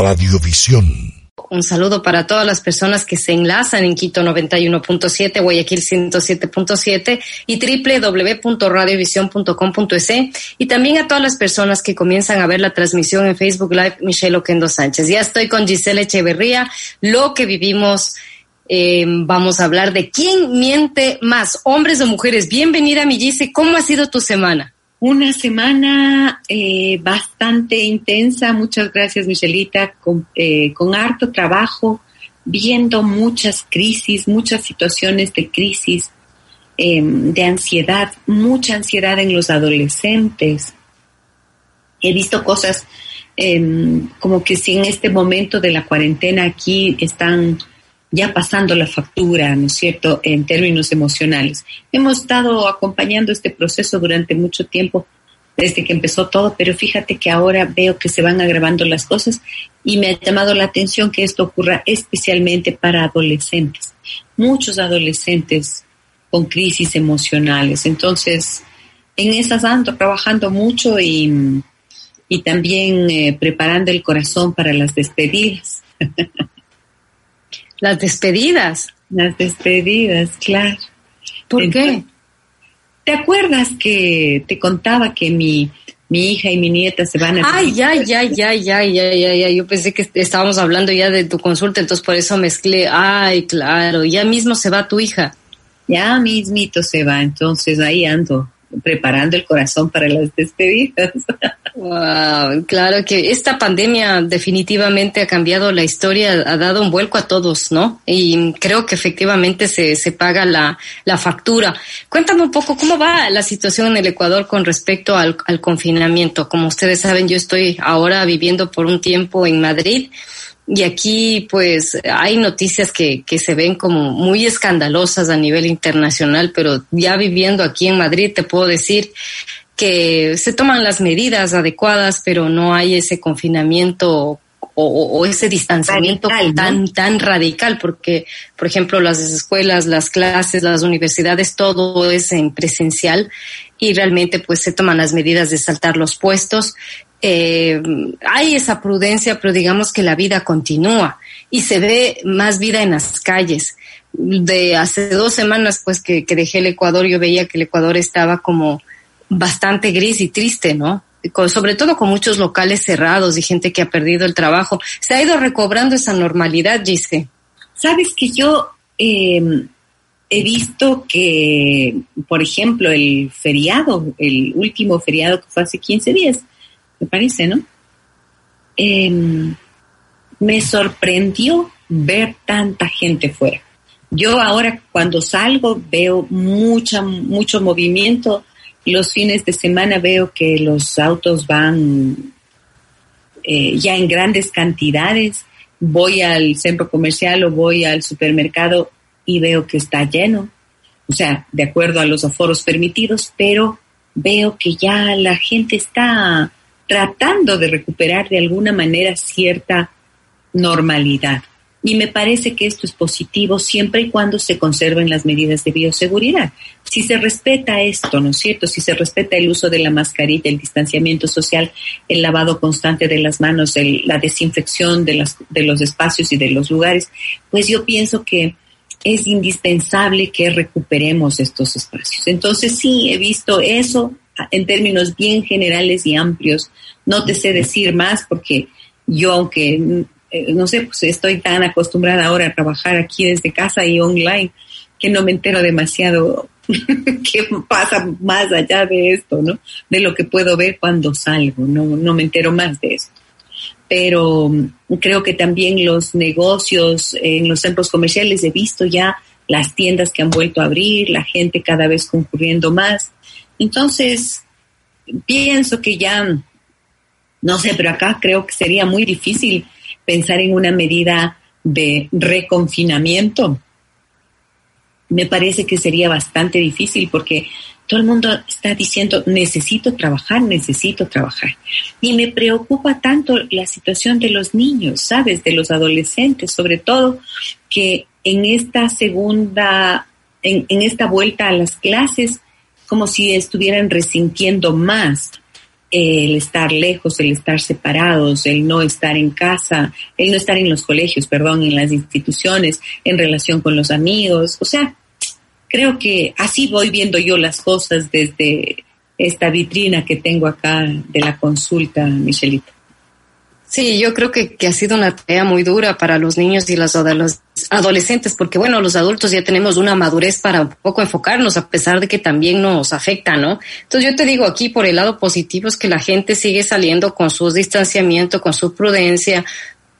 Radiovisión. Un saludo para todas las personas que se enlazan en Quito 91.7, Guayaquil 107.7 y www.radiovision.com.es y también a todas las personas que comienzan a ver la transmisión en Facebook Live Michelle Oquendo Sánchez. Ya estoy con Giselle Echeverría, lo que vivimos. Eh, vamos a hablar de quién miente más, hombres o mujeres. Bienvenida, mi Gise. ¿Cómo ha sido tu semana? Una semana eh, bastante intensa, muchas gracias Michelita, con, eh, con harto trabajo, viendo muchas crisis, muchas situaciones de crisis, em, de ansiedad, mucha ansiedad en los adolescentes. He visto cosas em, como que si en este momento de la cuarentena aquí están ya pasando la factura, ¿no es cierto?, en términos emocionales. Hemos estado acompañando este proceso durante mucho tiempo, desde que empezó todo, pero fíjate que ahora veo que se van agravando las cosas y me ha llamado la atención que esto ocurra especialmente para adolescentes. Muchos adolescentes con crisis emocionales. Entonces, en esas ando trabajando mucho y, y también eh, preparando el corazón para las despedidas. Las despedidas. Las despedidas, claro. ¿Por qué? ¿Te acuerdas que te contaba que mi, mi hija y mi nieta se van a... Ay, ya, ya, ya, ya, ya, ya, ya. Yo pensé que estábamos hablando ya de tu consulta, entonces por eso mezclé. Ay, claro, ya mismo se va tu hija. Ya mismito se va, entonces ahí ando preparando el corazón para las despedidas. Wow, claro que esta pandemia definitivamente ha cambiado la historia, ha dado un vuelco a todos, ¿no? Y creo que efectivamente se, se paga la, la factura. Cuéntame un poco cómo va la situación en el Ecuador con respecto al, al confinamiento. Como ustedes saben, yo estoy ahora viviendo por un tiempo en Madrid y aquí pues hay noticias que, que se ven como muy escandalosas a nivel internacional, pero ya viviendo aquí en Madrid te puedo decir que se toman las medidas adecuadas, pero no hay ese confinamiento o, ese distanciamiento tan, tan radical, porque, por ejemplo, las escuelas, las clases, las universidades, todo es en presencial y realmente pues se toman las medidas de saltar los puestos eh, hay esa prudencia, pero digamos que la vida continúa y se ve más vida en las calles. De hace dos semanas, pues que, dejé el Ecuador, yo veía que el Ecuador estaba como bastante gris y triste, ¿no? sobre todo con muchos locales cerrados y gente que ha perdido el trabajo. Se ha ido recobrando esa normalidad, Gise. Sabes que yo em, he visto que, por ejemplo, el feriado, el último feriado que fue hace 15 días, me parece, ¿no? Em, me sorprendió ver tanta gente fuera. Yo ahora cuando salgo veo mucha, mucho movimiento. Los fines de semana veo que los autos van eh, ya en grandes cantidades. Voy al centro comercial o voy al supermercado y veo que está lleno. O sea, de acuerdo a los aforos permitidos, pero veo que ya la gente está tratando de recuperar de alguna manera cierta normalidad. Y me parece que esto es positivo siempre y cuando se conserven las medidas de bioseguridad. Si se respeta esto, ¿no es cierto? Si se respeta el uso de la mascarilla, el distanciamiento social, el lavado constante de las manos, la desinfección de, las, de los espacios y de los lugares, pues yo pienso que es indispensable que recuperemos estos espacios. Entonces sí, he visto eso, en términos bien generales y amplios. No te sé decir más porque yo, aunque, eh, no sé, pues estoy tan acostumbrada ahora a trabajar aquí desde casa y online, que no me entero demasiado qué pasa más allá de esto, ¿no? De lo que puedo ver cuando salgo, no, no me entero más de esto. Pero mm, creo que también los negocios en los centros comerciales he visto ya las tiendas que han vuelto a abrir, la gente cada vez concurriendo más. Entonces, pienso que ya, no sé, pero acá creo que sería muy difícil pensar en una medida de reconfinamiento. Me parece que sería bastante difícil porque todo el mundo está diciendo, necesito trabajar, necesito trabajar. Y me preocupa tanto la situación de los niños, ¿sabes? De los adolescentes, sobre todo que en esta segunda, en, esta vuelta a las clases, como si estuvieran resintiendo más el estar lejos, el estar separados, el no estar en casa, el no estar en los colegios, perdón, en las instituciones, en relación con los amigos. O sea, creo que así voy viendo yo las cosas desde esta vitrina que tengo acá de la consulta, Michelita. Sí, yo creo que, ha sido una tarea muy dura para los niños y las adolescentes, porque bueno, los adultos ya tenemos una madurez para un poco enfocarnos, a pesar de que también nos afecta, ¿no? Entonces yo te digo aquí por el lado positivo es que la gente sigue saliendo con su distanciamiento, con su prudencia,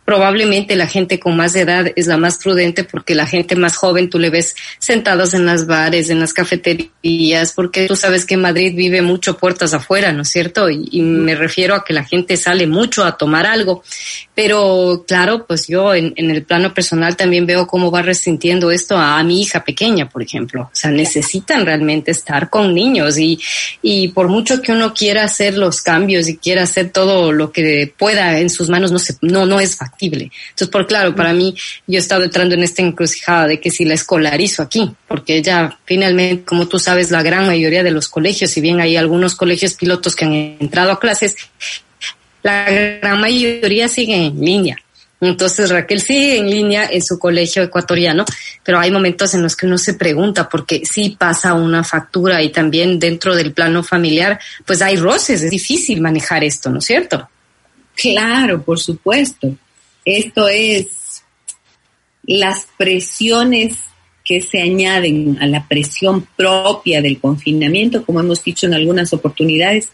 probablemente la gente con más edad es la más prudente porque la gente más joven tú le ves sentados en las bares, en las cafeterías, porque tú sabes que Madrid vive mucho puertas afuera, ¿no es cierto? Y, me refiero a que la gente sale mucho a tomar algo. Pero claro, pues yo en, en, el plano personal también veo cómo va resintiendo esto a, mi hija pequeña, por ejemplo. O sea, necesitan realmente estar con niños y, y por mucho que uno quiera hacer los cambios y quiera hacer todo lo que pueda en sus manos, no, se, no, no es entonces, por claro, para mí yo he estado entrando en esta encrucijada de que si la escolarizo aquí, porque ya finalmente, como tú sabes, la gran mayoría de los colegios, si bien hay algunos colegios pilotos que han entrado a clases, la gran mayoría sigue en línea. Entonces Raquel sigue en línea en su colegio ecuatoriano, pero hay momentos en los que uno se pregunta porque si pasa una factura y también dentro del plano familiar, pues hay roces, es difícil manejar esto, ¿no es cierto? Claro, por supuesto. Esto es las presiones que se añaden a la presión propia del confinamiento, como hemos dicho en algunas oportunidades,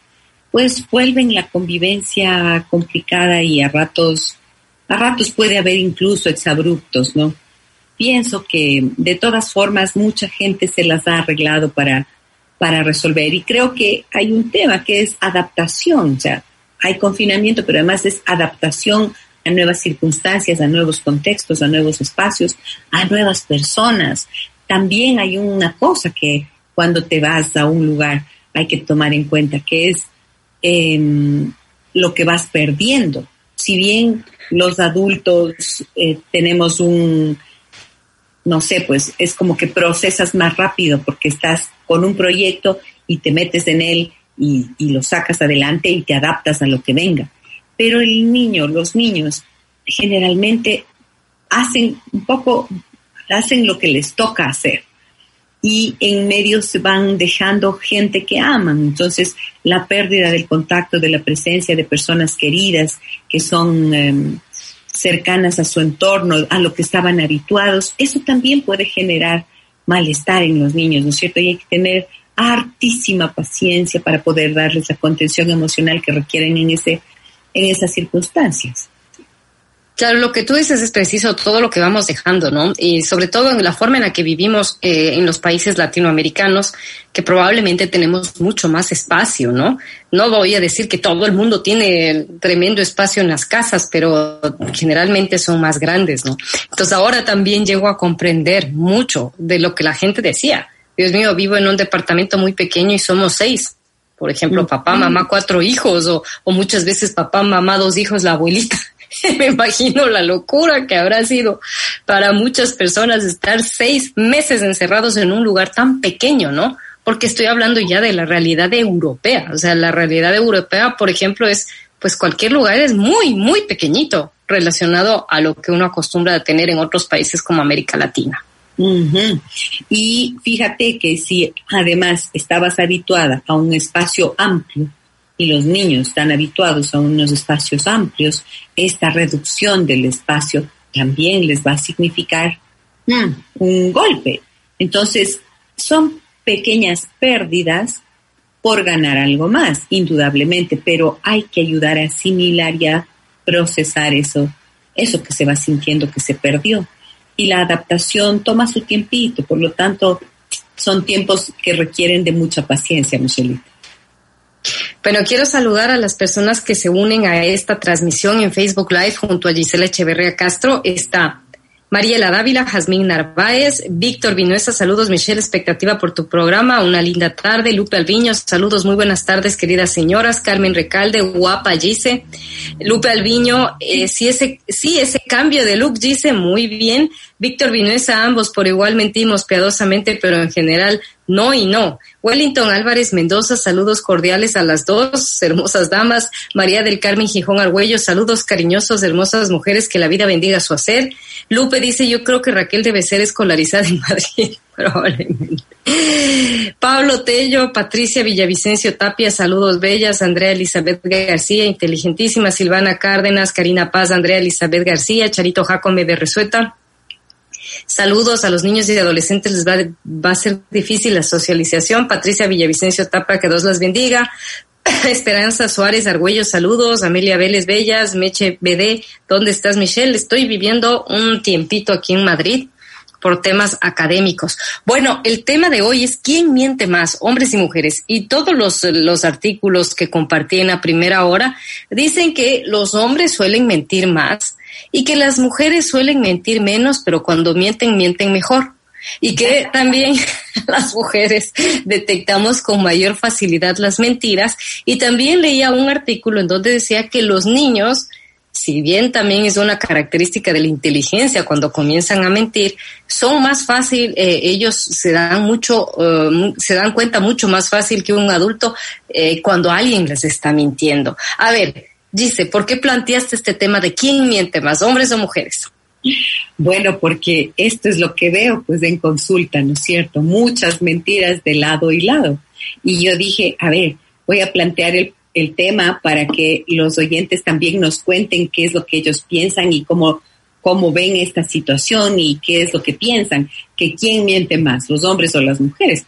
pues vuelven la convivencia complicada y a ratos, a ratos puede haber incluso exabruptos, ¿no? Pienso que de todas formas mucha gente se las ha arreglado para, para resolver y creo que hay un tema que es adaptación, o sea, hay confinamiento, pero además es adaptación a nuevas circunstancias, a nuevos contextos, a nuevos espacios, a nuevas personas. También hay una cosa que cuando te vas a un lugar hay que tomar en cuenta, que es em, lo que vas perdiendo. Si bien los adultos eh, tenemos un, no sé, pues es como que procesas más rápido porque estás con un proyecto y te metes en él y, y lo sacas adelante y te adaptas a lo que venga pero el niño, los niños, generalmente hacen un poco, hacen lo que les toca hacer. Y en medio se van dejando gente que aman. Entonces, la pérdida del contacto, de la presencia de personas queridas que son em, cercanas a su entorno, a lo que estaban habituados, eso también puede generar malestar en los niños, ¿no es cierto? Y hay que tener hartísima paciencia para poder darles la contención emocional que requieren en ese en esas circunstancias. Claro, lo que tú dices es preciso todo lo que vamos dejando, ¿no? Y sobre todo en la forma en la que vivimos eh, en los países latinoamericanos, que probablemente tenemos mucho más espacio, ¿no? No voy a decir que todo el mundo tiene tremendo espacio en las casas, pero generalmente son más grandes, ¿no? Entonces ahora también llego a comprender mucho de lo que la gente decía. Dios mío, vivo en un departamento muy pequeño y somos seis por ejemplo, papá, mamá, cuatro hijos, o, o muchas veces papá, mamá, dos hijos, la abuelita. Me imagino la locura que habrá sido para muchas personas estar seis meses encerrados en un lugar tan pequeño, ¿no? Porque estoy hablando ya de la realidad europea. O sea, la realidad europea, por ejemplo, es, pues cualquier lugar es muy, muy pequeñito relacionado a lo que uno acostumbra a tener en otros países como América Latina. Y fíjate que si además estabas habituada a un espacio amplio y los niños están habituados a unos espacios amplios, esta reducción del espacio también les va a significar mm, un golpe. Entonces, son pequeñas pérdidas por ganar algo más, indudablemente, pero hay que ayudar a asimilar y a procesar eso, eso que se va sintiendo que se perdió y la adaptación toma su tiempito, por lo tanto son tiempos que requieren de mucha paciencia, Michelita. Bueno, quiero saludar a las personas que se unen a esta transmisión en Facebook Live junto a Gisela Echeverría Castro. Está Mariela Dávila, Jazmín Narváez, Víctor Vinuesa, saludos Michelle, expectativa por tu programa, una linda tarde, Lupe Alviño, saludos, muy buenas tardes queridas señoras, Carmen Recalde, guapa Gise, Lupe Alviño, eh, sí, ese, sí, ese cambio de look Gise, muy bien, Víctor Vinuesa, ambos por igual mentimos piadosamente, pero en general no y no. Wellington Álvarez Mendoza, saludos cordiales a las dos hermosas damas. María del Carmen Gijón Argüello, saludos cariñosos, hermosas mujeres, que la vida bendiga su hacer. Lupe dice, yo creo que Raquel debe ser escolarizada en Madrid, probablemente. Pablo Tello, Patricia Villavicencio Tapia, saludos bellas. Andrea Elizabeth García, inteligentísima. Silvana Cárdenas, Karina Paz, Andrea Elizabeth García, Charito Jacome de Resueta. Saludos a los niños y adolescentes, les va, va a ser difícil la socialización. Patricia Villavicencio Tapa, que Dios las bendiga. Esperanza Suárez Argüello, saludos. Amelia Vélez Bellas, Meche BD, ¿dónde estás Michelle? Estoy viviendo un tiempito aquí en Madrid por temas académicos. Bueno, el tema de hoy es quién miente más, hombres y mujeres. Y todos los, los artículos que compartí en la primera hora dicen que los hombres suelen mentir más y que las mujeres suelen mentir menos, pero cuando mienten, mienten mejor. Y que también las mujeres detectamos con mayor facilidad las mentiras. Y también leía un artículo en donde decía que los niños, si bien también es una característica de la inteligencia cuando comienzan a mentir, son más fácil, eh, ellos se dan mucho, eh, se dan cuenta mucho más fácil que un adulto eh, cuando alguien les está mintiendo. A ver, Dice, ¿por qué planteaste este tema de quién miente más, hombres o mujeres? Bueno, porque esto es lo que veo pues en consulta, ¿no es cierto? Muchas mentiras de lado y lado. Y yo dije, a ver, voy a plantear el, el tema para que los oyentes también nos cuenten qué es lo que ellos piensan y cómo, cómo ven esta situación y qué es lo que piensan, que quién miente más, los hombres o las mujeres.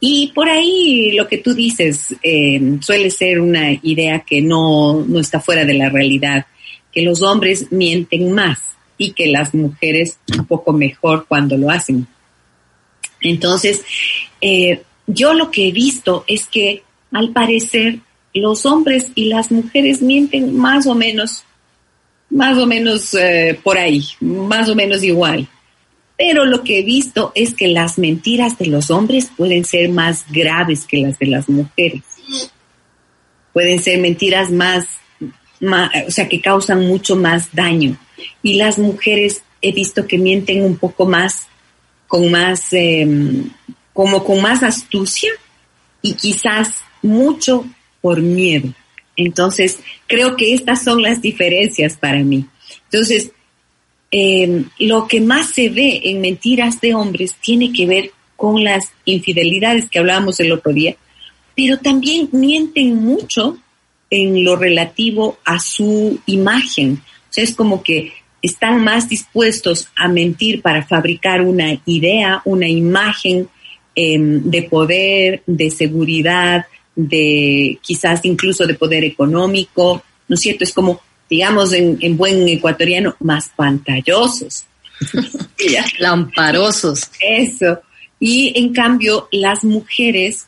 Y por ahí lo que tú dices eh, suele ser una idea que no, no está fuera de la realidad, que los hombres mienten más y que las mujeres un poco mejor cuando lo hacen. Entonces, eh, yo lo que he visto es que al parecer los hombres y las mujeres mienten más o menos, más o menos eh, por ahí, más o menos igual. Pero lo que he visto es que las mentiras de los hombres pueden ser más graves que las de las mujeres. Pueden ser mentiras más, o sea, que causan mucho más daño. Y las mujeres he visto que mienten un poco más, con más, em, como con más astucia y quizás mucho por miedo. Entonces, creo que estas son las diferencias para mí. Entonces, eh, lo que más se ve en mentiras de hombres tiene que ver con las infidelidades que hablábamos el otro día, pero también mienten mucho en lo relativo a su imagen. O sea, es como que están más dispuestos a mentir para fabricar una idea, una imagen em, de poder, de seguridad, de quizás incluso de poder económico, ¿no es cierto? Es como digamos en, buen ecuatoriano, más pantallosos. Lamparosos. Eso. Y en cambio, las mujeres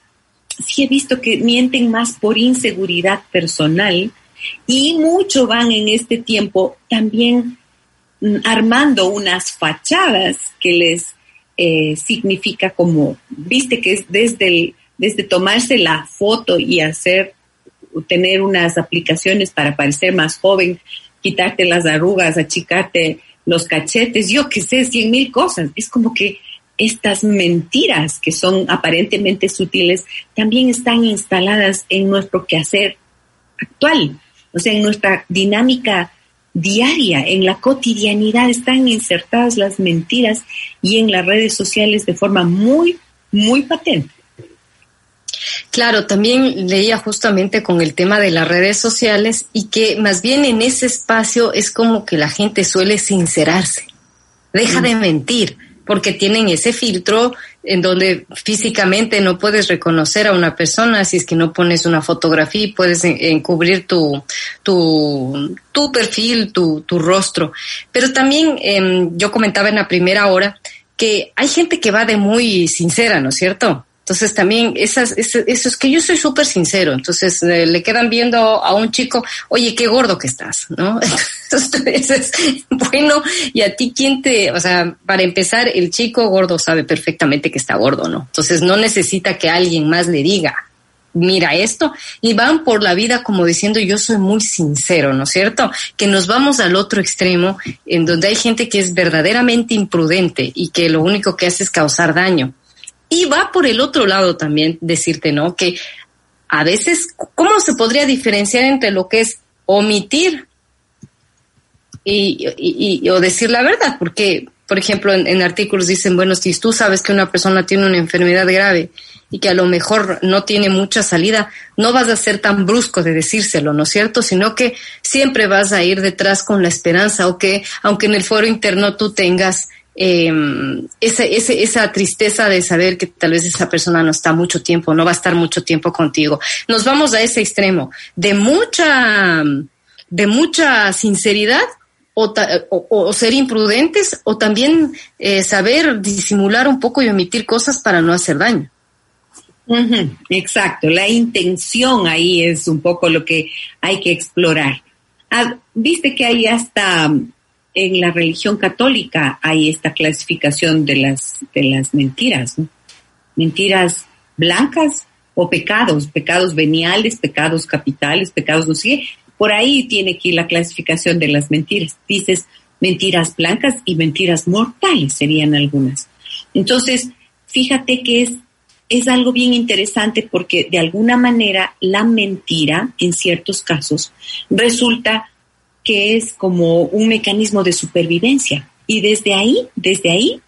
sí he visto que mienten más por inseguridad personal y mucho van en este tiempo también mm, armando unas fachadas que les eh, significa como, viste que es desde, desde tomarse la foto y hacer tener unas aplicaciones para parecer más joven, quitarte las arrugas, achicarte los cachetes, yo qué sé, cien mil cosas. Es como que estas mentiras que son aparentemente sutiles también están instaladas en nuestro quehacer actual, o sea, en nuestra dinámica diaria, en la cotidianidad están insertadas las mentiras y en las redes sociales de forma muy, muy patente. Claro, también leía justamente con el tema de las redes sociales y que más bien en ese espacio es como que la gente suele sincerarse, deja de mentir, porque tienen ese filtro en donde físicamente no puedes reconocer a una persona si es que no pones una fotografía y puedes encubrir tu, tu, tu perfil, tu, tu rostro. Pero también em, yo comentaba en la primera hora que hay gente que va de muy sincera, ¿no es cierto? Entonces también esas, eso, es que yo soy súper sincero. Entonces eh, le quedan viendo a un chico, oye, qué gordo que estás, ¿no? Entonces, bueno, y a ti quién te, o sea, para empezar, el chico gordo sabe perfectamente que está gordo, ¿no? Entonces no necesita que alguien más le diga. mira esto, y van por la vida como diciendo yo soy muy sincero, ¿no es cierto? Que nos vamos al otro extremo, en donde hay gente que es verdaderamente imprudente y que lo único que hace es causar daño. Y va por el otro lado también decirte, ¿no? Que a veces, ¿cómo se podría diferenciar entre lo que es omitir y, o decir la verdad? Porque, por ejemplo, en, artículos dicen, bueno, si tú sabes que una persona tiene una enfermedad grave y que a lo mejor no tiene mucha salida, no vas a ser tan brusco de decírselo, ¿no es cierto? Sino que siempre vas a ir detrás con la esperanza o que, aunque en el foro interno tú tengas eh, esa, esa tristeza de saber que tal vez esa persona no está mucho tiempo, no va a estar mucho tiempo contigo. Nos vamos a ese extremo de mucha, de mucha sinceridad o, o, ser imprudentes o también eh, saber disimular un poco y omitir cosas para no hacer daño. exacto, la intención ahí es un poco lo que hay que explorar. Ah, Viste que hay hasta en la religión católica hay esta clasificación de las, de las mentiras, mentiras blancas o pecados, pecados veniales, pecados capitales, pecados no sé Por ahí tiene que ir la clasificación de las mentiras. Dices mentiras blancas y mentiras mortales serían algunas. Entonces, fíjate que es, es algo bien interesante porque de alguna manera la mentira, en ciertos casos, resulta que es como un mecanismo de supervivencia. Y desde ahí, desde ahí,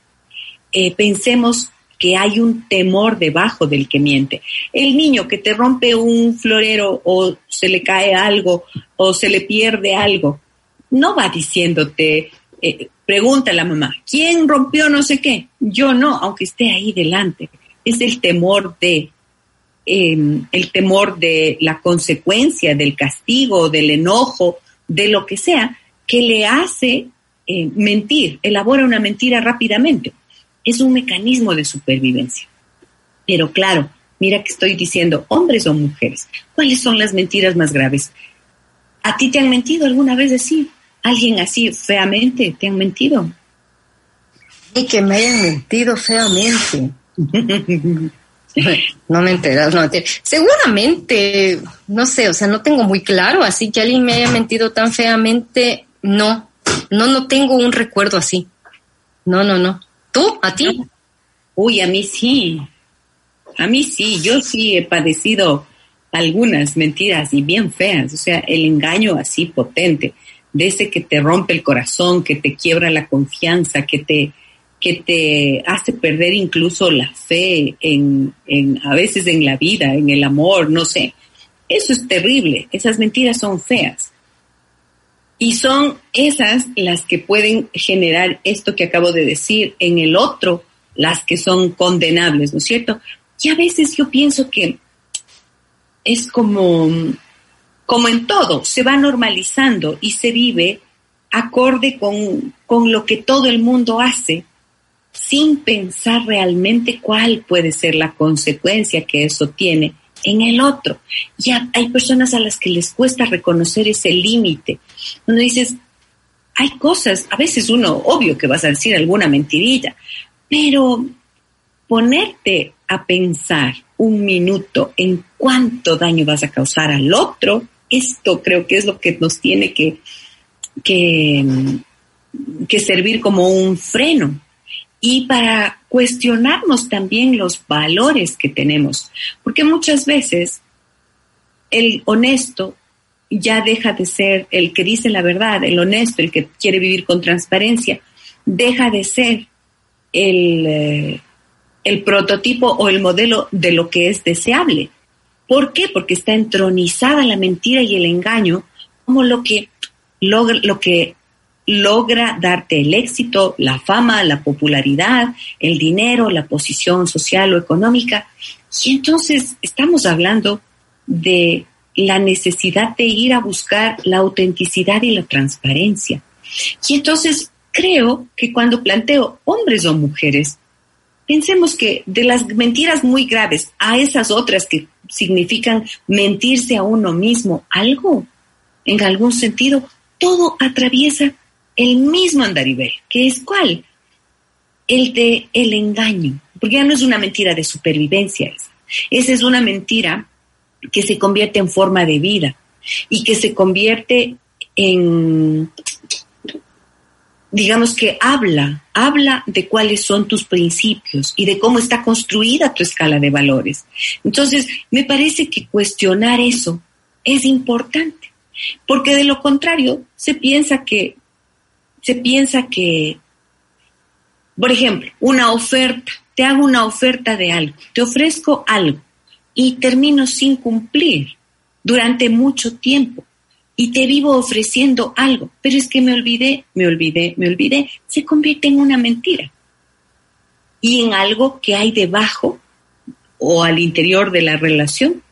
eh, pensemos que hay un temor debajo del que miente. El niño que te rompe un florero o se le cae algo o se le pierde algo, no va diciéndote, eh, pregunta a la mamá, ¿quién rompió no sé qué? Yo no, aunque esté ahí delante. Es el temor de, em, el temor de la consecuencia, del castigo, del enojo, de lo que sea, que le hace eh, mentir, elabora una mentira rápidamente. Es un mecanismo de supervivencia. Pero claro, mira que estoy diciendo hombres o mujeres. ¿Cuáles son las mentiras más graves? ¿A ti te han mentido alguna vez decir? ¿Alguien así feamente te han mentido? Y que me hayan mentido feamente. No me enteras, no me Seguramente, no sé, o sea, no tengo muy claro, así que alguien me haya mentido tan feamente, no, no, no tengo un recuerdo así. No, no, no. ¿Tú? ¿A ti? Uy, a mí sí. A mí sí, yo sí he padecido algunas mentiras y bien feas, o sea, el engaño así potente, de ese que te rompe el corazón, que te quiebra la confianza, que te, que te hace perder incluso la fe en, en, a veces en la vida, en el amor, no sé. Eso es terrible, esas mentiras son feas. Y son esas las que pueden generar esto que acabo de decir en el otro, las que son condenables, ¿no es cierto? Y a veces yo pienso que es como, como en todo, se va normalizando y se vive acorde con, con lo que todo el mundo hace sin pensar realmente cuál puede ser la consecuencia que eso tiene en el otro. Ya hay personas a las que les cuesta reconocer ese límite. Cuando dices, hay cosas, a veces uno, obvio que vas a decir alguna mentirilla, pero ponerte a pensar un minuto en cuánto daño vas a causar al otro, esto creo que es lo que nos tiene que, que, que servir como un freno y para cuestionarnos también los valores que tenemos, porque muchas veces el honesto ya deja de ser el que dice la verdad, el honesto, el que quiere vivir con transparencia, deja de ser el, eh, el prototipo o el modelo de lo que es deseable. ¿Por qué? Porque está entronizada la mentira y el engaño como lo que logra, lo que logra darte el éxito, la fama, la popularidad, el dinero, la posición social o económica. Y entonces estamos hablando de la necesidad de ir a buscar la autenticidad y la transparencia. Y entonces creo que cuando planteo hombres o mujeres, pensemos que de las mentiras muy graves a esas otras que significan mentirse a uno mismo, algo, en algún sentido, todo atraviesa el mismo andarivel, que es cuál? El de el engaño, porque ya no es una mentira de supervivencia esa. Esa es una mentira que se convierte en forma de vida y que se convierte en, digamos que habla, habla de cuáles son tus principios y de cómo está construida tu escala de valores. Entonces, me parece que cuestionar eso es importante, porque de lo contrario se piensa que, se piensa que, por ejemplo, una oferta, te hago una oferta de algo, te ofrezco algo y termino sin cumplir durante mucho tiempo y te vivo ofreciendo algo, pero es que me olvidé, me olvidé, me olvidé, se convierte en una mentira y en algo que hay debajo o al interior de la relación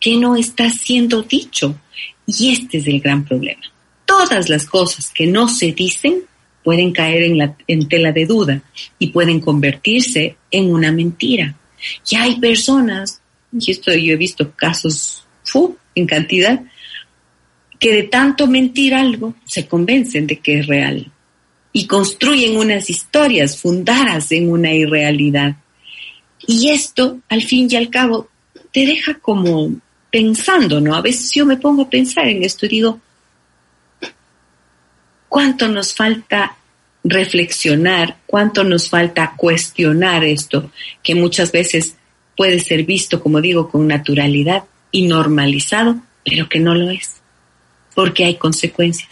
que no está siendo dicho. Y este es el gran problema. Todas las cosas que no se dicen pueden caer en, la, en tela de duda y pueden convertirse en una mentira. Y hay personas, y esto yo he visto casos fu, en cantidad, que de tanto mentir algo se convencen de que es real y construyen unas historias fundadas en una irrealidad. Y esto, al fin y al cabo, te deja como pensando, ¿no? A veces yo me pongo a pensar en esto y digo, ¿cuánto nos falta reflexionar? ¿Cuánto nos falta cuestionar esto que muchas veces puede ser visto, como digo, con naturalidad y normalizado, pero que no lo es? porque hay consecuencias.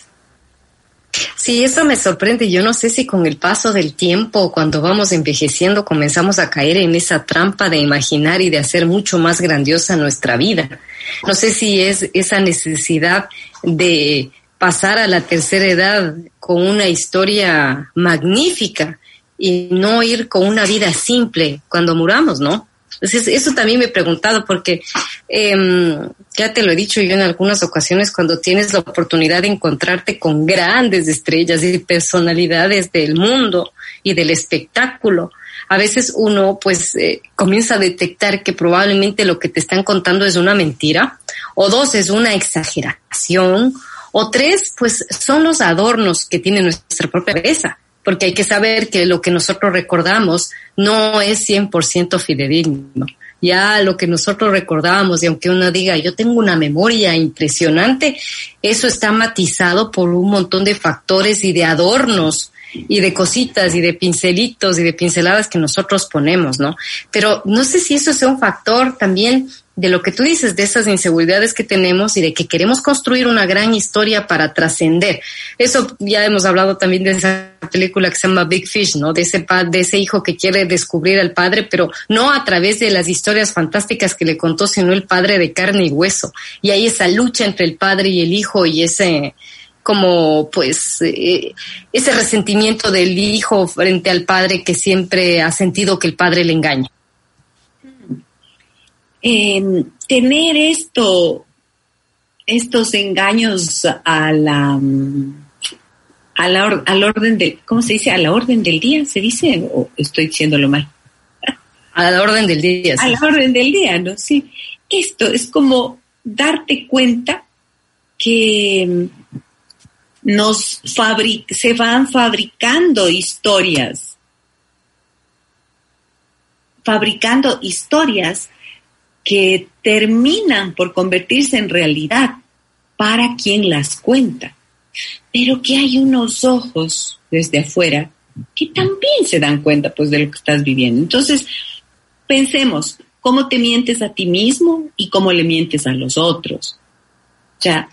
Sí, eso me sorprende. Yo no sé si con el paso del tiempo, cuando vamos envejeciendo, comenzamos a caer en esa trampa de imaginar y de hacer mucho más grandiosa nuestra vida. No sé si es esa necesidad de pasar a la tercera edad con una historia magnífica y no ir con una vida simple cuando muramos, ¿no? Entonces, eso también me he preguntado porque em, ya te lo he dicho yo en algunas ocasiones, cuando tienes la oportunidad de encontrarte con grandes estrellas y personalidades del mundo y del espectáculo, a veces uno pues eh, comienza a detectar que probablemente lo que te están contando es una mentira, o dos, es una exageración, o tres, pues son los adornos que tiene nuestra propia cabeza porque hay que saber que lo que nosotros recordamos no es 100% fidedigno. Ya lo que nosotros recordamos, y aunque uno diga, yo tengo una memoria impresionante, eso está matizado por un montón de factores y de adornos y de cositas y de pincelitos y de pinceladas que nosotros ponemos, ¿no? Pero no sé si eso sea un factor también de lo que tú dices, de esas inseguridades que tenemos y de que queremos construir una gran historia para trascender. Eso ya hemos hablado también de esa película que se llama Big Fish, ¿no? De ese, de ese hijo que quiere descubrir al padre, pero no a través de las historias fantásticas que le contó, sino el padre de carne y hueso. Y hay esa lucha entre el padre y el hijo y ese, como pues eh, ese resentimiento del hijo frente al padre que siempre ha sentido que el padre le engaña. Em, tener esto, estos engaños a la, a la al orden del, ¿cómo se dice? A la orden del día, ¿se dice? ¿O estoy diciéndolo mal? A la orden del día. A la orden del día, ¿no? Sí. Esto es como darte cuenta que nos se van fabricando historias, fabricando historias que terminan por convertirse en realidad para quien las cuenta, pero que hay unos ojos desde afuera que también se dan cuenta pues de lo que estás viviendo. Entonces, pensemos cómo te mientes a ti mismo y cómo le mientes a los otros. O sea,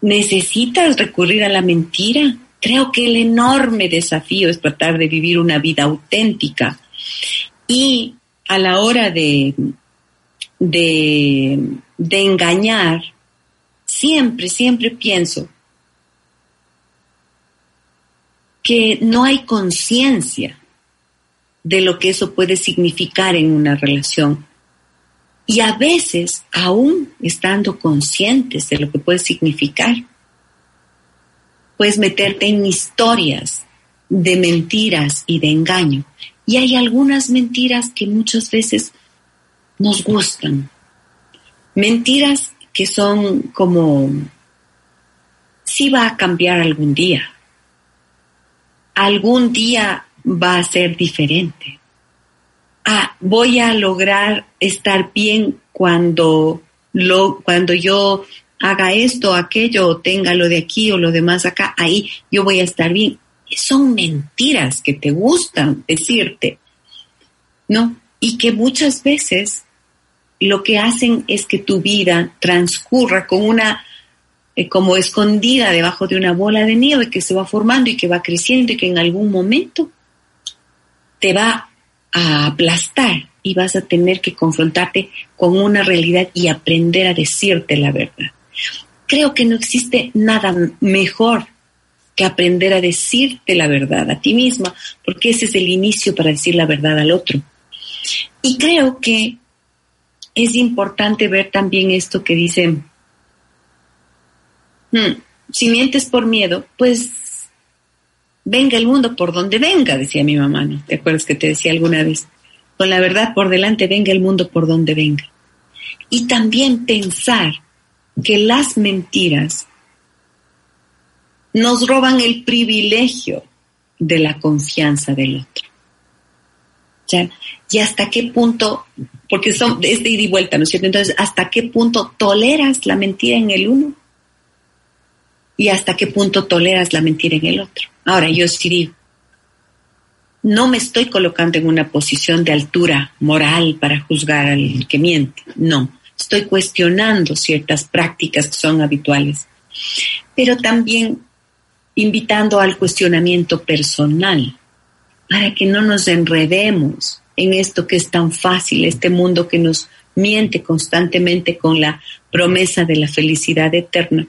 necesitas recurrir a la mentira. Creo que el enorme desafío es tratar de vivir una vida auténtica y a la hora de de, engañar, siempre, siempre pienso que no hay conciencia de lo que eso puede significar en una relación. Y a veces, aún estando conscientes de lo que puede significar, puedes meterte en historias de mentiras y de engaño. Y hay algunas mentiras que muchas veces nos gustan. Mentiras que son como, si va a cambiar algún día. Algún día va a ser diferente. Ah, voy a lograr estar bien cuando lo, cuando yo haga esto, aquello, tenga lo de aquí o lo demás acá, ahí yo voy a estar bien. Son mentiras que te gustan decirte, ¿no? Y que muchas veces lo que hacen es que tu vida transcurra con una, eh, como escondida debajo de una bola de nieve que se va formando y que va creciendo y que en algún momento te va a aplastar y vas a tener que confrontarte con una realidad y aprender a decirte la verdad. Creo que no existe nada mejor que aprender a decirte la verdad a ti misma, porque ese es el inicio para decir la verdad al otro. Y creo que es importante ver también esto que dice, hmm, si mientes por miedo, pues venga el mundo por donde venga, decía mi mamá, ¿no? ¿Te acuerdas que te decía alguna vez? Con la verdad por delante, venga el mundo por donde venga. Y también pensar que las mentiras nos roban el privilegio de la confianza del otro. ¿Ya? Y hasta qué punto, porque son es de ida y vuelta, ¿no es cierto? Entonces, ¿hasta qué punto toleras la mentira en el uno? Y hasta qué punto toleras la mentira en el otro. Ahora, yo sí digo, no me estoy colocando en una posición de altura moral para juzgar al que miente, no. Estoy cuestionando ciertas prácticas que son habituales, pero también invitando al cuestionamiento personal para que no nos enredemos en esto que es tan fácil, este mundo que nos miente constantemente con la promesa de la felicidad eterna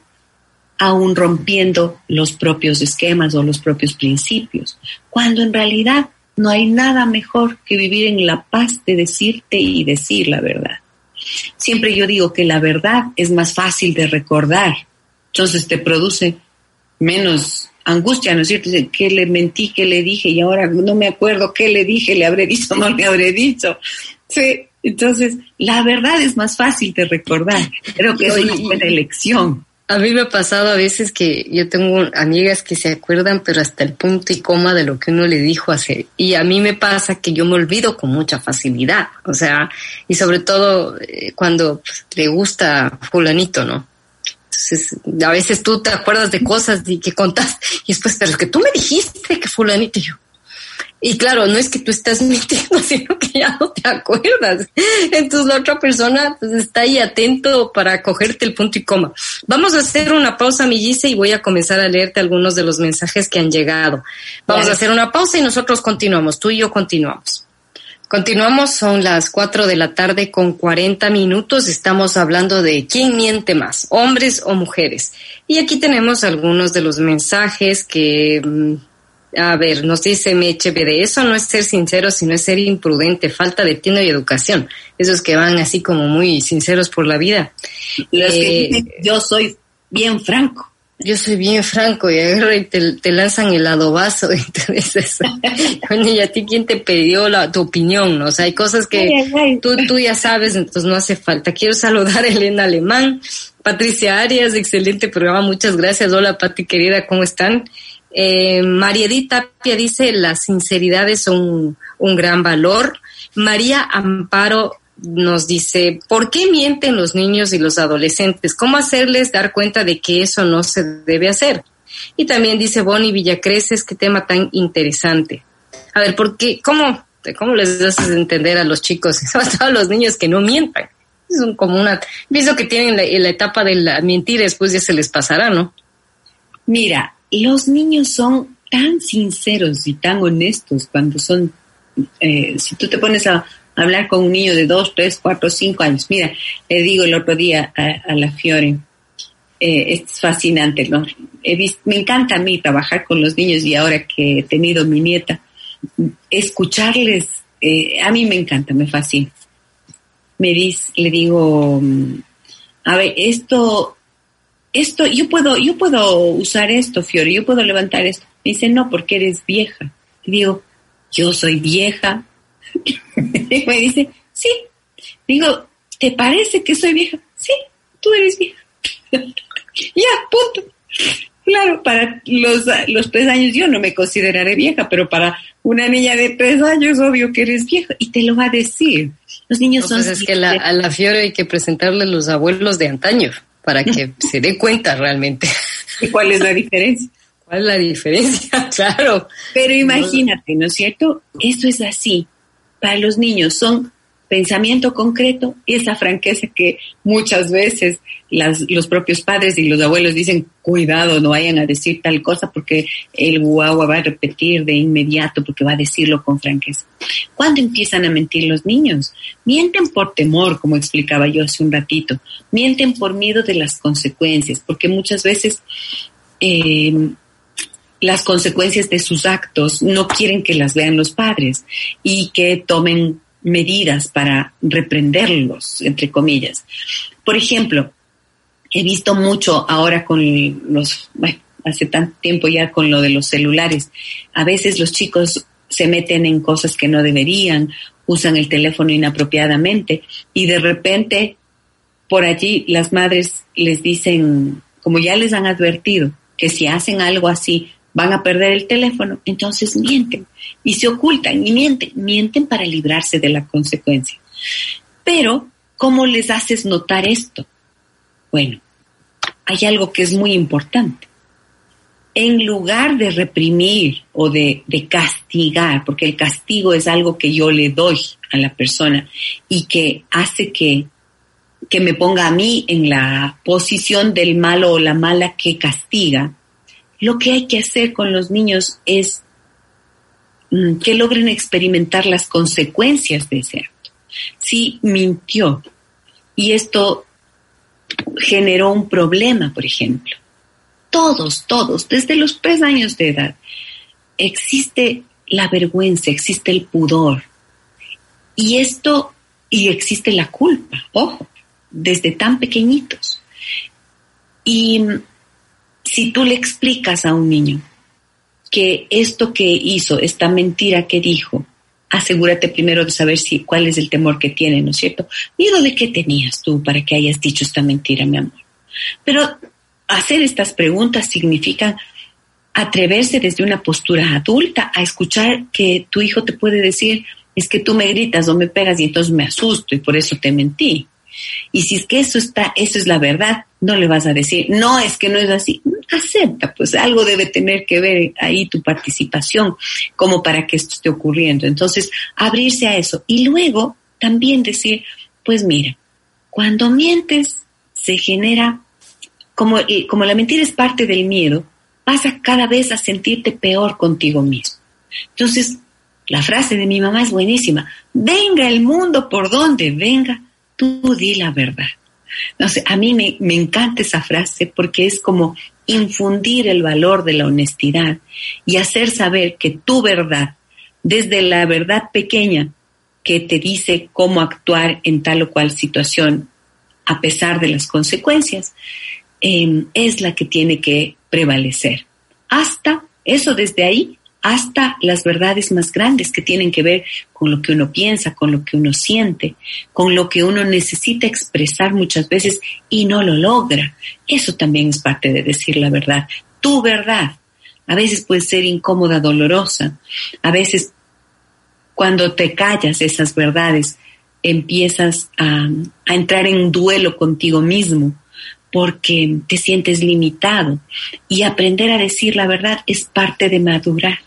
aún rompiendo los propios esquemas o los propios principios, cuando en realidad no hay nada mejor que vivir en la paz de decirte y decir la verdad. Siempre yo digo que la verdad es más fácil de recordar, entonces te produce menos angustia, ¿no es cierto? Que le mentí, que le dije y ahora no me acuerdo qué le dije, le habré dicho, no le habré dicho. Sí, entonces la verdad es más fácil de recordar. Creo que es una buena elección. A mí me ha pasado a veces que yo tengo amigas que se acuerdan, pero hasta el punto y coma de lo que uno le dijo hacer. Y a mí me pasa que yo me olvido con mucha facilidad. O sea, y sobre todo eh, cuando pues, le gusta fulanito, ¿no? A veces tú te acuerdas de cosas y que contaste y después, pero es que tú me dijiste que fulanito y yo. Y claro, no es que tú estás mintiendo, sino que ya no te acuerdas. Entonces la otra persona pues, está ahí atento para cogerte el punto y coma. Vamos a hacer una pausa, Millice, y voy a comenzar a leerte algunos de los mensajes que han llegado. Vamos a hacer una pausa y nosotros continuamos. Tú y yo continuamos. Continuamos, son las cuatro de la tarde con 40 minutos. Estamos hablando de quién miente más, hombres o mujeres. Y aquí tenemos algunos de los mensajes que mm, a ver, nos dice de eso no es ser sincero, sino es ser imprudente, falta de tino y educación. Esos que van así como muy sinceros por la vida. Eh, yo soy bien franco. Yo soy bien franco y te, lanzan el adobazo y te dices, ¿y a ti quién te pidió la, tu opinión? O sea, hay cosas que tú, tú ya sabes, entonces no hace falta. Quiero saludar a Elena Alemán, Patricia Arias, excelente programa, muchas gracias. Hola Pati querida, ¿cómo están? Eh, María Edith Tapia dice, la sinceridad es un, un gran valor. María Amparo nos dice, ¿por qué mienten los niños y los adolescentes? ¿Cómo hacerles dar cuenta de que eso no se debe hacer? Y también dice Bonnie Villacreces, qué tema tan interesante. A ver, ¿por qué? ¿Cómo, cómo les haces entender a los chicos, a los niños que no mientan? Es un, como una, pienso que tienen la, la etapa de la mentira, después ya se les pasará, ¿no? Mira, los niños son tan sinceros y tan honestos cuando son, eh, si tú te pones a hablar con un niño de dos, tres, cuatro, cinco años, mira, le digo el otro día a, la Fiore, eh, es fascinante, ¿no? me encanta a mí trabajar con los niños y ahora que he tenido mi nieta, escucharles, eh, a mí me encanta, me fascina. Me dice, le digo, mm, a ver, esto esto, yo puedo, yo puedo usar esto, Fiore, yo puedo levantar esto. Me dice, no, porque eres vieja. Y digo, yo soy vieja. me dice, sí. Digo, ¿te parece que soy vieja? Sí, tú eres vieja. ya, punto. Claro, para los, los tres años yo no me consideraré vieja, pero para una niña de tres años, obvio que eres vieja. Y te lo va a decir. Los niños son... Pues es que a la Fiore hay que presentarle los abuelos de antaño para que se dé cuenta realmente. ¿Y cuál es la diferencia? ¿Cuál es la diferencia? claro. Pero imagínate, ¿no es cierto? Eso es así. Para los niños son pensamiento concreto y esa franqueza que muchas veces los propios padres y los abuelos dicen, cuidado, no vayan a decir tal cosa porque el guagua va a repetir de inmediato porque va a decirlo con franqueza. ¿Cuándo empiezan a mentir los niños? Mienten por temor, como explicaba yo hace un ratito, mienten por miedo de las consecuencias, porque muchas veces eh, las consecuencias de sus actos no quieren que las vean los padres y que tomen medidas para reprenderlos, entre comillas. Por ejemplo, he visto mucho ahora con los, bueno, hace tanto tiempo ya con lo de los celulares, a veces los chicos se meten en cosas que no deberían, usan el teléfono inapropiadamente y de repente por allí las madres les dicen, como ya les han advertido, que si hacen algo así van a perder el teléfono, entonces mienten y se ocultan y mienten, mienten para librarse de la consecuencia. Pero, ¿cómo les haces notar esto? Bueno, hay algo que es muy importante. En lugar de reprimir o de, de, castigar, porque el castigo es algo que yo le doy a la persona y que hace que, que me ponga a mí en la posición del malo o la mala que castiga, lo que hay que hacer con los niños es mm, que logren experimentar las consecuencias de ese acto. Si mintió y esto generó un problema, por ejemplo, todos, todos, desde los tres años de edad, existe la vergüenza, existe el pudor. Y esto, y existe la culpa, ojo, desde tan pequeñitos. Y si tú le explicas a un niño que esto que hizo, esta mentira que dijo, asegúrate primero de saber si cuál es el temor que tiene, ¿no es cierto? Miedo de qué tenías tú para que hayas dicho esta mentira, mi amor. Pero hacer estas preguntas significa atreverse desde una postura adulta a escuchar que tu hijo te puede decir, es que tú me gritas o me pegas y entonces me asusto y por eso te mentí. Y si es que eso está, eso es la verdad, no le vas a decir, no, es que no es así. Acepta, pues algo debe tener que ver ahí tu participación como para que esto esté ocurriendo. Entonces, abrirse a eso. Y luego también decir, pues mira, cuando mientes se genera, como, como la mentira es parte del miedo, vas cada vez a sentirte peor contigo mismo. Entonces, la frase de mi mamá es buenísima. Venga el mundo por donde venga, tú di la verdad. No sé, a mí me, me encanta esa frase porque es como infundir el valor de la honestidad y hacer saber que tu verdad, desde la verdad pequeña que te dice cómo actuar en tal o cual situación, a pesar de las consecuencias, em, es la que tiene que prevalecer. Hasta eso desde ahí hasta las verdades más grandes que tienen que ver con lo que uno piensa, con lo que uno siente, con lo que uno necesita expresar muchas veces y no lo logra. Eso también es parte de decir la verdad. Tu verdad. A veces puede ser incómoda, dolorosa. A veces cuando te callas esas verdades, empiezas a, entrar en duelo contigo mismo porque te sientes limitado. Y aprender a decir la verdad es parte de madurar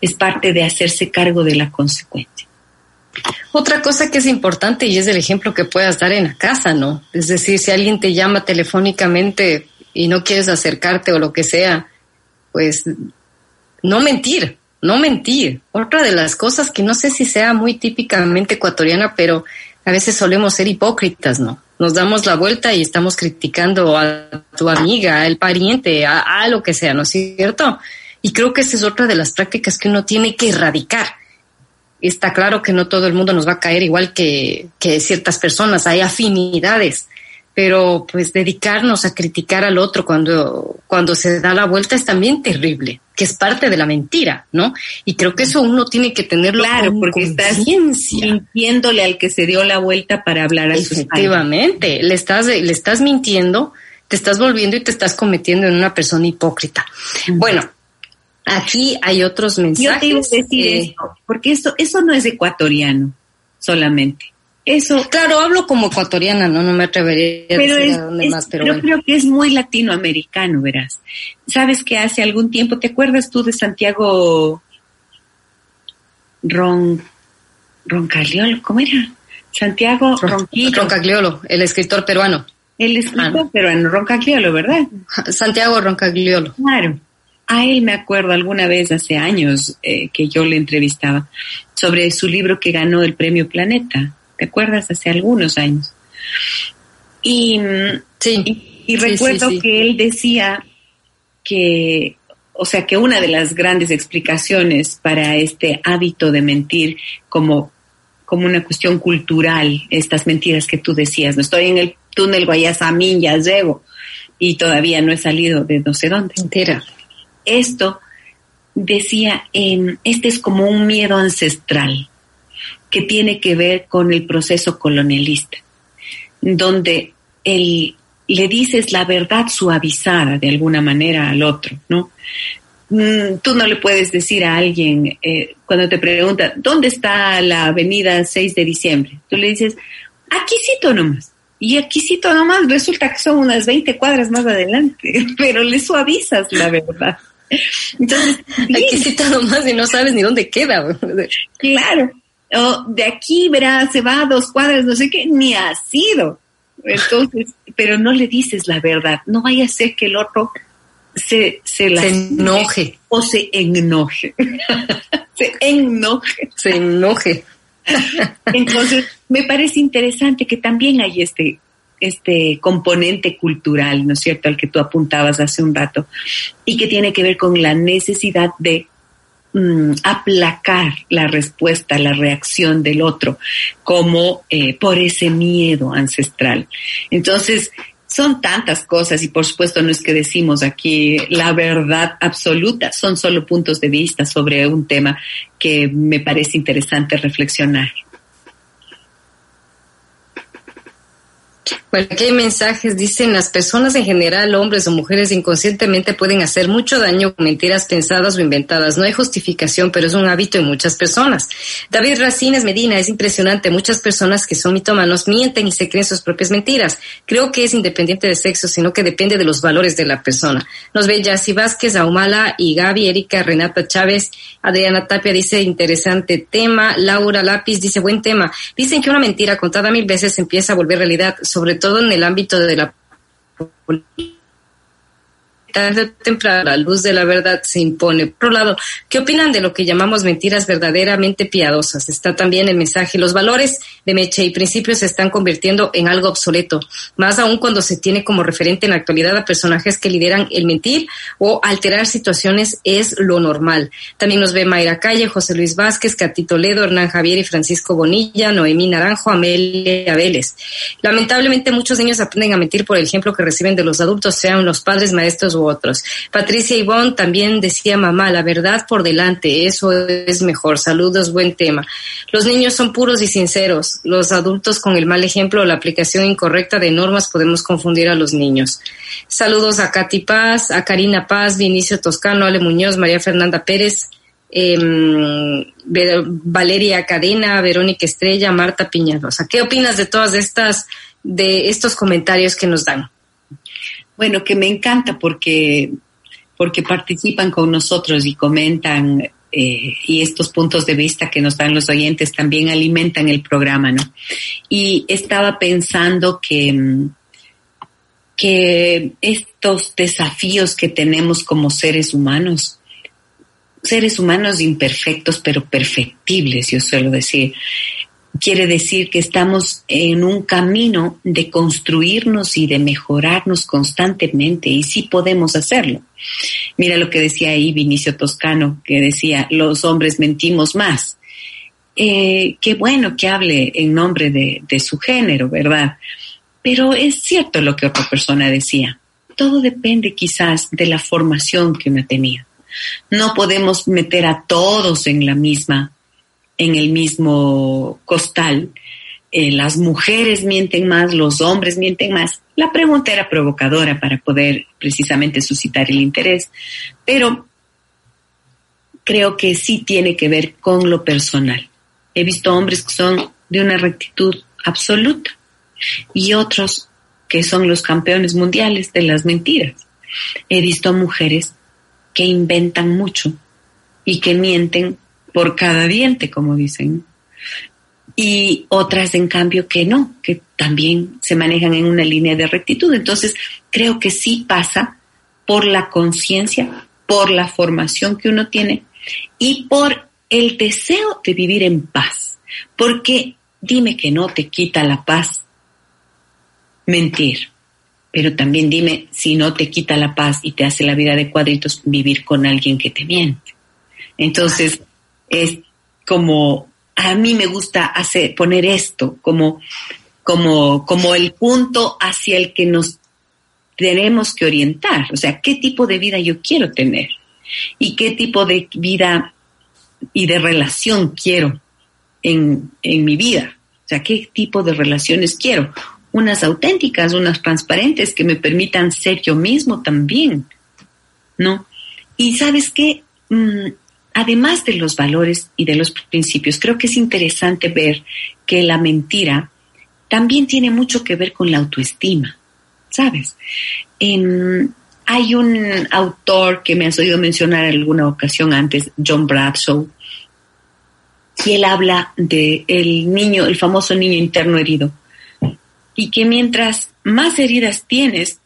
es parte de hacerse cargo de la consecuencia. Otra cosa que es importante y es el ejemplo que puedas dar en la casa, ¿no? Es decir, si alguien te llama telefónicamente y no quieres acercarte o lo que sea, pues no mentir, no mentir. Otra de las cosas que no sé si sea muy típicamente ecuatoriana, pero a veces solemos ser hipócritas, ¿no? Nos damos la vuelta y estamos criticando a tu amiga, al pariente, a, a lo que sea, ¿no es cierto? Y creo que esa es otra de las prácticas que uno tiene que erradicar. Está claro que no todo el mundo nos va a caer igual que, que ciertas personas, hay afinidades, pero pues dedicarnos a criticar al otro cuando, cuando se da la vuelta es también terrible, que es parte de la mentira, ¿no? Y creo que eso uno tiene que tenerlo claro, porque estás mintiéndole al que se dio la vuelta para hablar a Efectivamente, le estás, le estás mintiendo, te estás volviendo y te estás cometiendo en una persona hipócrita. Bueno, Aquí hay otros mensajes. Yo te iba a decir esto, porque eso, eso no es ecuatoriano solamente. Eso. Claro, hablo como ecuatoriana, no, no me atrevería a decir a dónde más, pero yo creo que es muy latinoamericano, verás. Sabes que hace algún tiempo, ¿te acuerdas tú de Santiago Ron Roncagliolo? ¿Cómo era? Santiago Ronquillo. Roncagliolo, el escritor peruano. El escritor ah. peruano, Roncagliolo, ¿verdad? Santiago Roncagliolo. Claro. A él me acuerdo alguna vez hace años eh, que yo le entrevistaba sobre su libro que ganó el premio Planeta. ¿Te acuerdas? Hace algunos años. Y, sí. y, recuerdo que él decía que, o sea, que una de las grandes explicaciones para este hábito de mentir como, como una cuestión cultural, estas mentiras que tú decías, no estoy en el túnel Guayasamín, ya llego, y todavía no he salido de no sé dónde. Entera esto decía, este es como un miedo ancestral que tiene que ver con el proceso colonialista, donde el, le dices la verdad suavizada de alguna manera al otro, ¿no? Mm, tú no le puedes decir a alguien eh, cuando te pregunta, ¿dónde está la avenida 6 de diciembre? Tú le dices, aquícito nomás. Y aquícito nomás resulta que son unas 20 cuadras más adelante, pero le suavizas la verdad. Entonces, aquí sí todo más y no sabes ni dónde queda. Claro. O de aquí, verá, se va a dos cuadras, no sé qué, ni ha sido. Entonces, pero no le dices la verdad. No vaya a ser que el otro se, se, se enoje. O se enoje. se enoje. Se enoje. Entonces, me parece interesante que también hay este este componente cultural, ¿no es cierto?, al que tú apuntabas hace un rato, y que tiene que ver con la necesidad de mm, aplacar la respuesta, la reacción del otro, como eh, por ese miedo ancestral. Entonces, son tantas cosas y por supuesto no es que decimos aquí la verdad absoluta, son solo puntos de vista sobre un tema que me parece interesante reflexionar. Bueno, aquí hay mensajes, dicen las personas en general, hombres o mujeres inconscientemente pueden hacer mucho daño con mentiras pensadas o inventadas. No hay justificación, pero es un hábito en muchas personas. David Racines Medina, es impresionante. Muchas personas que son mitómanos mienten y se creen sus propias mentiras. Creo que es independiente de sexo, sino que depende de los valores de la persona. Nos ve Yassi Vázquez, Ahumala y Gaby, Erika, Renata Chávez, Adriana Tapia dice interesante tema, Laura Lápiz dice buen tema. Dicen que una mentira contada mil veces empieza a volver realidad sobre todo en el ámbito de la tarde temprano la luz de la verdad se impone. Por otro lado, ¿qué opinan de lo que llamamos mentiras verdaderamente piadosas? Está también el mensaje. Los valores de Meche y principios se están convirtiendo en algo obsoleto, más aún cuando se tiene como referente en la actualidad a personajes que lideran el mentir o alterar situaciones es lo normal. También nos ve Mayra Calle, José Luis Vázquez, Catito Ledo, Hernán Javier y Francisco Bonilla, Noemí Naranjo, Amelia Vélez. Lamentablemente muchos niños aprenden a mentir por el ejemplo que reciben de los adultos, sean los padres, maestros o otros. Patricia Ivonne también decía, mamá, la verdad por delante, eso es mejor. Saludos, buen tema. Los niños son puros y sinceros. Los adultos con el mal ejemplo o la aplicación incorrecta de normas podemos confundir a los niños. Saludos a Katy Paz, a Karina Paz, Vinicio Toscano, Ale Muñoz, María Fernanda Pérez. Em, Valeria Cadena, Verónica Estrella, Marta Piñarosa. ¿Qué opinas de todas estas, de estos comentarios que nos dan? Bueno, que me encanta porque, porque participan con nosotros y comentan eh, y estos puntos de vista que nos dan los oyentes también alimentan el programa, ¿no? Y estaba pensando que, que estos desafíos que tenemos como seres humanos, seres humanos imperfectos pero perfectibles, yo suelo decir, quiere decir que estamos en un camino de construirnos y de mejorarnos constantemente y sí podemos hacerlo. Mira lo que decía ahí Vinicio Toscano, que decía, los hombres mentimos más. Eh, qué bueno que hable en nombre de, de su género, ¿verdad? Pero es cierto lo que otra persona decía. Todo depende quizás de la formación que uno tenía. No podemos meter a todos en la misma en el mismo costal. Eh, las mujeres mienten más, los hombres mienten más. La pregunta era provocadora para poder precisamente suscitar el interés, pero creo que sí tiene que ver con lo personal. He visto hombres que son de una rectitud absoluta. Y otros que son los campeones mundiales de las mentiras. He visto mujeres que inventan mucho y que mienten por cada diente, como dicen. Y otras, en cambio, que no, que también se manejan en una línea de rectitud. Entonces, creo que sí pasa por la conciencia, por la formación que uno tiene y por el deseo de vivir en paz. Porque dime que no te quita la paz mentir, pero también dime si no te quita la paz y te hace la vida de cuadritos vivir con alguien que te miente. Entonces, es como, a mí me gusta hacer, poner esto como, como, como el punto hacia el que nos tenemos que orientar. O sea, ¿qué tipo de vida yo quiero tener? ¿Y qué tipo de vida y de relación quiero en, en mi vida? O sea, ¿qué tipo de relaciones quiero? Unas auténticas, unas transparentes que me permitan ser yo mismo también, ¿no? Y sabes qué, mm, además de los valores y de los principios, creo que es interesante ver que la mentira también tiene mucho que ver con la autoestima, ¿sabes? hay un autor que me has oído mencionar en alguna ocasión antes, John Bradshaw, y él habla de el niño, el famoso niño interno herido, y que mientras más heridas tienes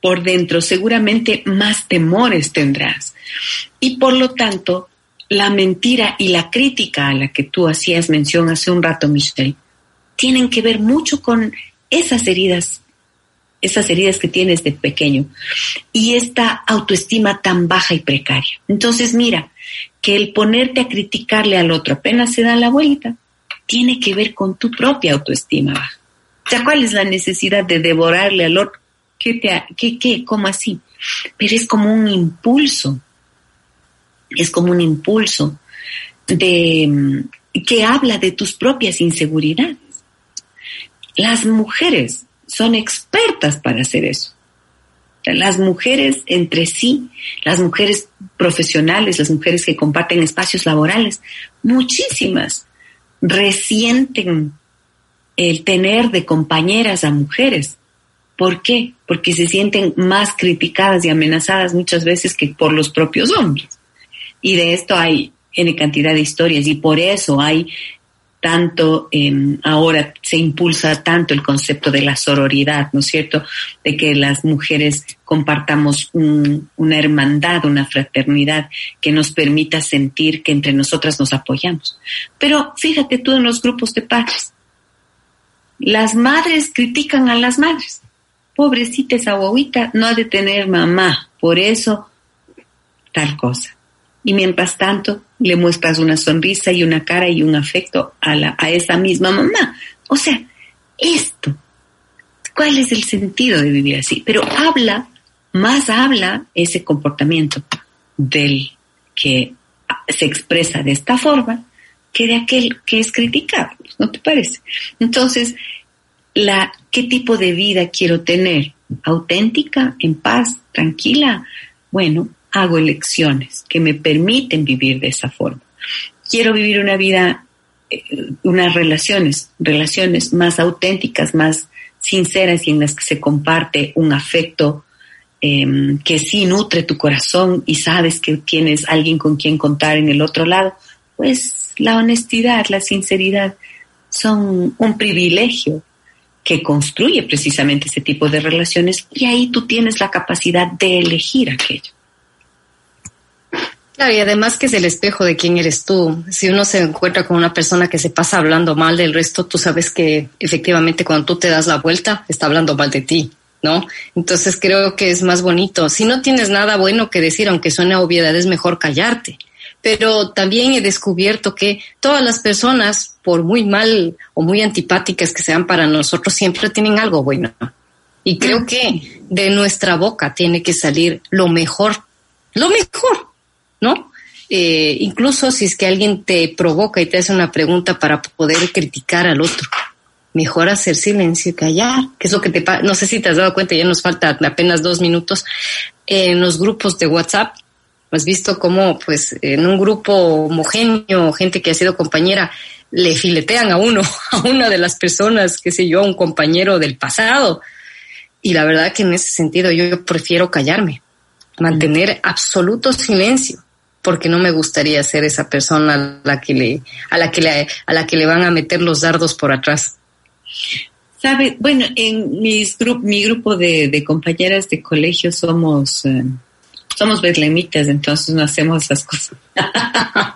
por dentro, seguramente más temores tendrás. Y por lo tanto, la mentira y la crítica a la que tú hacías mención hace un rato, Michelle, tienen que ver mucho con esas heridas, esas heridas que tienes de pequeño y esta autoestima tan baja y precaria. Entonces, mira, que el ponerte a criticarle al otro apenas se da la vuelta, tiene que ver con tu propia autoestima baja. O sea, ¿cuál es la necesidad de devorarle al otro? ¿Qué, te, qué, qué? ¿Cómo así? Pero es como un impulso es como un impulso de, mm, que habla de tus propias inseguridades. Las mujeres son expertas para hacer eso. Las mujeres entre sí, las mujeres profesionales, las mujeres que comparten espacios laborales, muchísimas resienten el tener de compañeras a mujeres. ¿Por qué? Porque se sienten más criticadas y amenazadas muchas veces que por los propios hombres. Y de esto hay N cantidad de historias y por eso hay tanto, em, ahora se impulsa tanto el concepto de la sororidad, ¿no es cierto? De que las mujeres compartamos una hermandad, una fraternidad que nos permita sentir que entre nosotras nos apoyamos. Pero fíjate tú en los grupos de padres. Las madres critican a las madres. Pobrecita esa guaguita no ha de tener mamá, por eso tal cosa y mientras tanto le muestras una sonrisa y una cara y un afecto a, la, a esa misma mamá. O sea, esto, ¿cuál es el sentido de vivir así? Pero habla, más habla ese comportamiento del que se expresa de esta forma que de aquel que es criticado, ¿no te parece? Entonces, la, ¿qué tipo de vida quiero tener? ¿Auténtica, en paz, tranquila? Bueno, hago elecciones que me permiten vivir de esa forma. Quiero vivir una vida, eh, unas relaciones, relaciones más auténticas, más sinceras y en las que se comparte un afecto em, que sí nutre tu corazón y sabes que tienes alguien con quien contar en el otro lado, pues la honestidad, la sinceridad son un privilegio que construye precisamente ese tipo de relaciones y ahí tú tienes la capacidad de elegir aquello. Claro, y además que es el espejo de quién eres tú. Si uno se encuentra con una persona que se pasa hablando mal del resto, tú sabes que efectivamente cuando tú te das la vuelta, está hablando mal de ti, ¿no? Entonces creo que es más bonito. Si no tienes nada bueno que decir, aunque suene a obviedad, es mejor callarte. Pero también he descubierto que todas las personas, por muy mal o muy antipáticas que sean para nosotros, siempre tienen algo bueno. Y creo mm. que de nuestra boca tiene que salir lo mejor, lo mejor ¿no? Eh, incluso si es que alguien te provoca y te hace una pregunta para poder criticar al otro. Mejor hacer silencio y callar, que es lo que te pasa. No sé si te has dado cuenta, ya nos falta apenas dos minutos. En los grupos de WhatsApp, has visto cómo, pues, en un grupo homogéneo, gente que ha sido compañera, le filetean a uno, a una de las personas, qué sé yo, a un compañero del pasado. Y la verdad que en ese sentido yo prefiero callarme, mantener absoluto silencio, porque no me gustaría ser esa persona a la que le, a la que le, a la que le van a meter los dardos por atrás. Sabe, bueno, en mis mi grupo de, compañeras de colegio somos, eh, somos betlemitas, entonces no hacemos esas cosas.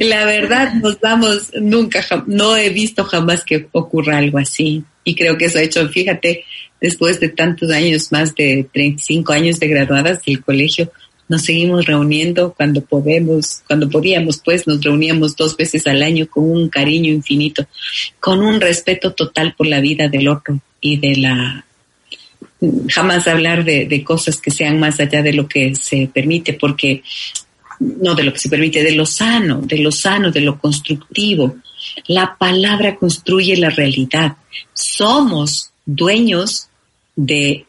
La verdad, nos vamos, nunca, no he visto jamás que ocurra algo así. Y creo que eso ha hecho, fíjate, después de tantos años, más de 35 años de graduadas del colegio, nos seguimos reuniendo cuando podemos, cuando podíamos, pues nos reuníamos dos veces al año con un cariño infinito, con un respeto total por la vida del otro y de la jamás hablar de, de cosas que sean más allá de lo que se permite, porque no de lo que se permite, de lo sano, de lo sano, de lo constructivo. La palabra construye la realidad. Somos dueños de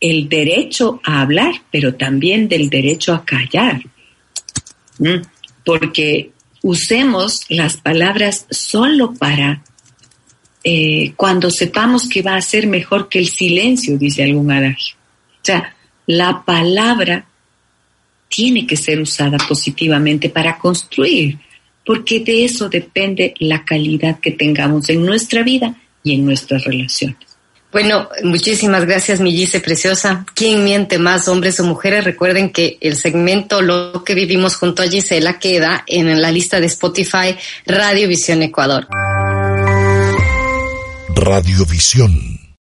el derecho a hablar, pero también del derecho a callar. ¿Mm? Porque usemos las palabras solo para eh, cuando sepamos que va a ser mejor que el silencio, dice algún adagio. O sea, la palabra tiene que ser usada positivamente para construir, porque de eso depende la calidad que tengamos en nuestra vida y en nuestras relaciones. Bueno, muchísimas gracias, mi Preciosa. ¿Quién miente más, hombres o mujeres? Recuerden que el segmento Lo que vivimos junto a Gisela queda en la lista de Spotify Radio Visión Ecuador. Radiovisión